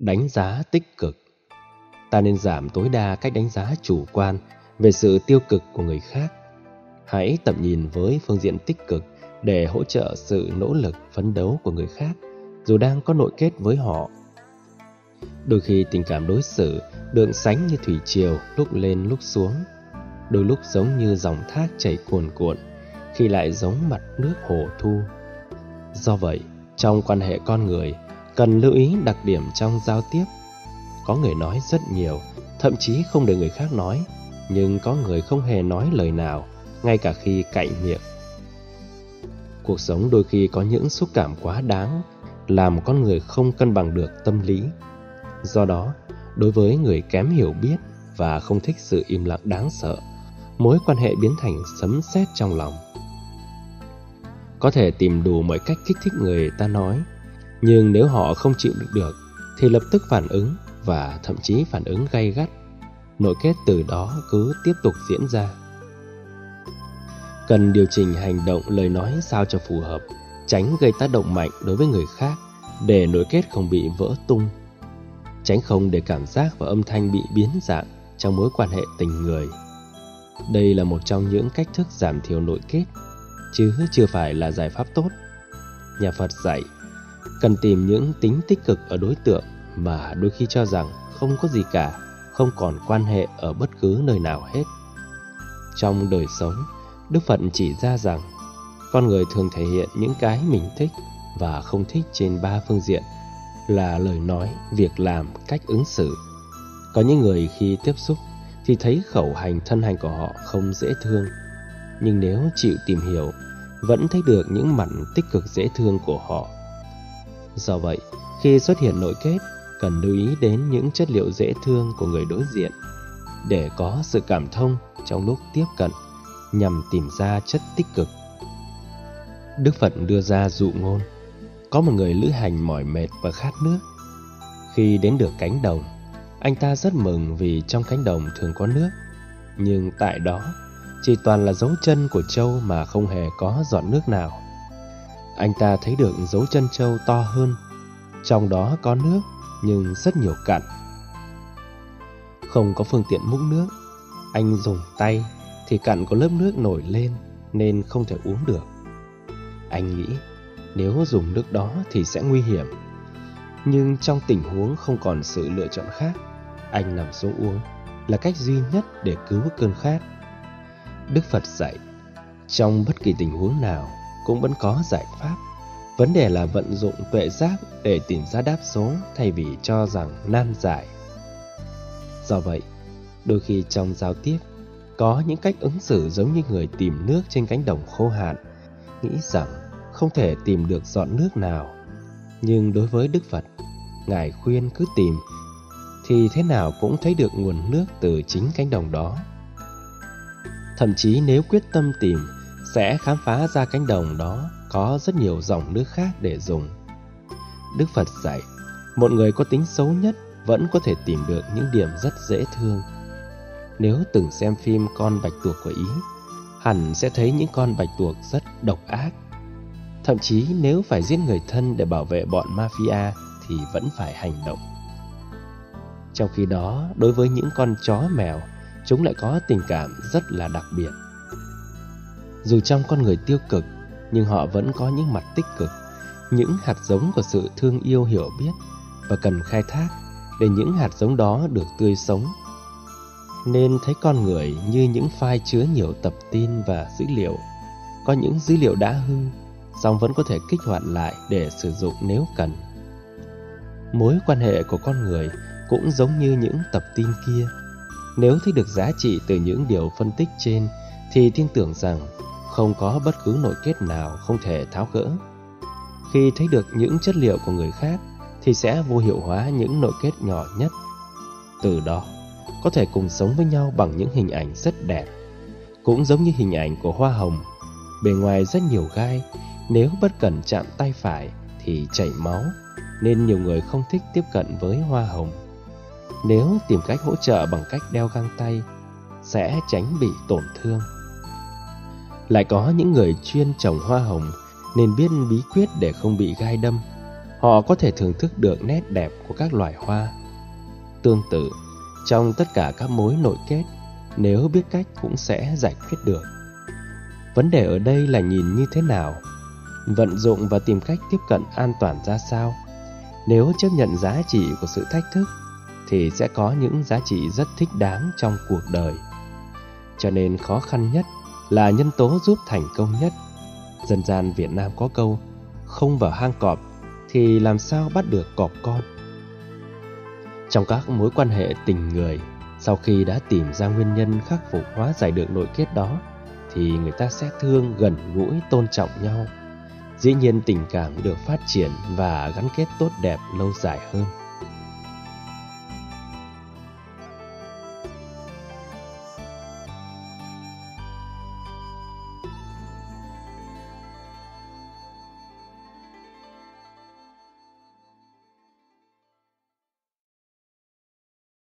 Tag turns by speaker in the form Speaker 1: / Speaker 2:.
Speaker 1: Đánh giá tích cực Ta nên giảm tối đa cách đánh giá chủ quan về sự tiêu cực của người khác. Hãy tầm nhìn với phương diện tích cực để hỗ trợ sự nỗ lực phấn đấu của người khác dù đang có nội kết với họ. Đôi khi tình cảm đối xử được sánh như thủy triều lúc lên lúc xuống, đôi lúc giống như dòng thác chảy cuồn cuộn, khi lại giống mặt nước hồ thu. Do vậy, trong quan hệ con người, cần lưu ý đặc điểm trong giao tiếp. Có người nói rất nhiều, thậm chí không để người khác nói, nhưng có người không hề nói lời nào, ngay cả khi cạy miệng. Cuộc sống đôi khi có những xúc cảm quá đáng, làm con người không cân bằng được tâm lý. Do đó, đối với người kém hiểu biết và không thích sự im lặng đáng sợ, mối quan hệ biến thành sấm sét trong lòng. Có thể tìm đủ mọi cách kích thích người ta nói, nhưng nếu họ không chịu được được thì lập tức phản ứng và thậm chí phản ứng gay gắt. Nội kết từ đó cứ tiếp tục diễn ra. Cần điều chỉnh hành động lời nói sao cho phù hợp, tránh gây tác động mạnh đối với người khác để nội kết không bị vỡ tung. Tránh không để cảm giác và âm thanh bị biến dạng trong mối quan hệ tình người. Đây là một trong những cách thức giảm thiểu nội kết, chứ chưa phải là giải pháp tốt. Nhà Phật dạy, cần tìm những tính tích cực ở đối tượng mà đôi khi cho rằng không có gì cả, không còn quan hệ ở bất cứ nơi nào hết. Trong đời sống, Đức Phật chỉ ra rằng con người thường thể hiện những cái mình thích và không thích trên ba phương diện là lời nói, việc làm, cách ứng xử. Có những người khi tiếp xúc thì thấy khẩu hành thân hành của họ không dễ thương, nhưng nếu chịu tìm hiểu, vẫn thấy được những mặt tích cực dễ thương của họ. Do vậy, khi xuất hiện nội kết, cần lưu ý đến những chất liệu dễ thương của người đối diện. Để có sự cảm thông trong lúc tiếp cận nhằm tìm ra chất tích cực. Đức Phật đưa ra dụ ngôn Có một người lữ hành mỏi mệt và khát nước. Khi đến được cánh đồng Anh ta rất mừng vì trong cánh đồng thường có nước. Nhưng tại đó chỉ toàn là dấu chân của trâu mà không hề có giọt nước nào. Anh ta thấy được dấu chân trâu to hơn Trong đó có nước nhưng rất nhiều cặn Không có phương tiện múc nước Anh dùng tay thì cặn có lớp nước nổi lên nên không thể uống được. Anh nghĩ nếu dùng nước đó thì sẽ nguy hiểm. Nhưng trong tình huống không còn sự lựa chọn khác, anh nằm xuống uống là cách duy nhất để cứu cơn khát. Đức Phật dạy, trong bất kỳ tình huống nào cũng vẫn có giải pháp. Vấn đề là vận dụng tuệ giác để tìm ra đáp số thay vì cho rằng nan giải. Do vậy, đôi khi trong giao tiếp có những cách ứng xử giống như người tìm nước trên cánh đồng khô hạn, nghĩ rằng không thể tìm được giọt nước nào. Nhưng đối với Đức Phật, Ngài khuyên cứ tìm, thì thế nào cũng thấy được nguồn nước từ chính cánh đồng đó. Thậm chí nếu quyết tâm tìm, sẽ khám phá ra cánh đồng đó có rất nhiều dòng nước khác để dùng. Đức Phật dạy, một người có tính xấu nhất vẫn có thể tìm được những điểm rất dễ thương nếu từng xem phim Con Bạch Tuộc của Ý, hẳn sẽ thấy những con bạch tuộc rất độc ác. Thậm chí nếu phải giết người thân để bảo vệ bọn mafia thì vẫn phải hành động. Trong khi đó, đối với những con chó mèo, chúng lại có tình cảm rất là đặc biệt. Dù trong con người tiêu cực, nhưng họ vẫn có những mặt tích cực, những hạt giống của sự thương yêu hiểu biết và cần khai thác để những hạt giống đó được tươi sống nên thấy con người như những file chứa nhiều tập tin và dữ liệu. Có những dữ liệu đã hư, song vẫn có thể kích hoạt lại để sử dụng nếu cần. Mối quan hệ của con người cũng giống như những tập tin kia. Nếu thấy được giá trị từ những điều phân tích trên thì tin tưởng rằng không có bất cứ nội kết nào không thể tháo gỡ. Khi thấy được những chất liệu của người khác thì sẽ vô hiệu hóa những nội kết nhỏ nhất. Từ đó có thể cùng sống với nhau bằng những hình ảnh rất đẹp. Cũng giống như hình ảnh của hoa hồng, bề ngoài rất nhiều gai, nếu bất cẩn chạm tay phải thì chảy máu, nên nhiều người không thích tiếp cận với hoa hồng. Nếu tìm cách hỗ trợ bằng cách đeo găng tay, sẽ tránh bị tổn thương. Lại có những người chuyên trồng hoa hồng nên biết bí quyết để không bị gai đâm. họ có thể thưởng thức được nét đẹp của các loài hoa. Tương tự, trong tất cả các mối nội kết, nếu biết cách cũng sẽ giải quyết được. Vấn đề ở đây là nhìn như thế nào, vận dụng và tìm cách tiếp cận an toàn ra sao. Nếu chấp nhận giá trị của sự thách thức, thì sẽ có những giá trị rất thích đáng trong cuộc đời. Cho nên khó khăn nhất là nhân tố giúp thành công nhất. Dân gian Việt Nam có câu, không vào hang cọp thì làm sao bắt được cọp con. Trong các mối quan hệ tình người, sau khi đã tìm ra nguyên nhân khắc phục hóa giải được nội kết đó, thì người ta sẽ thương, gần gũi, tôn trọng nhau. Dĩ nhiên tình cảm được phát triển và gắn kết tốt đẹp lâu dài hơn.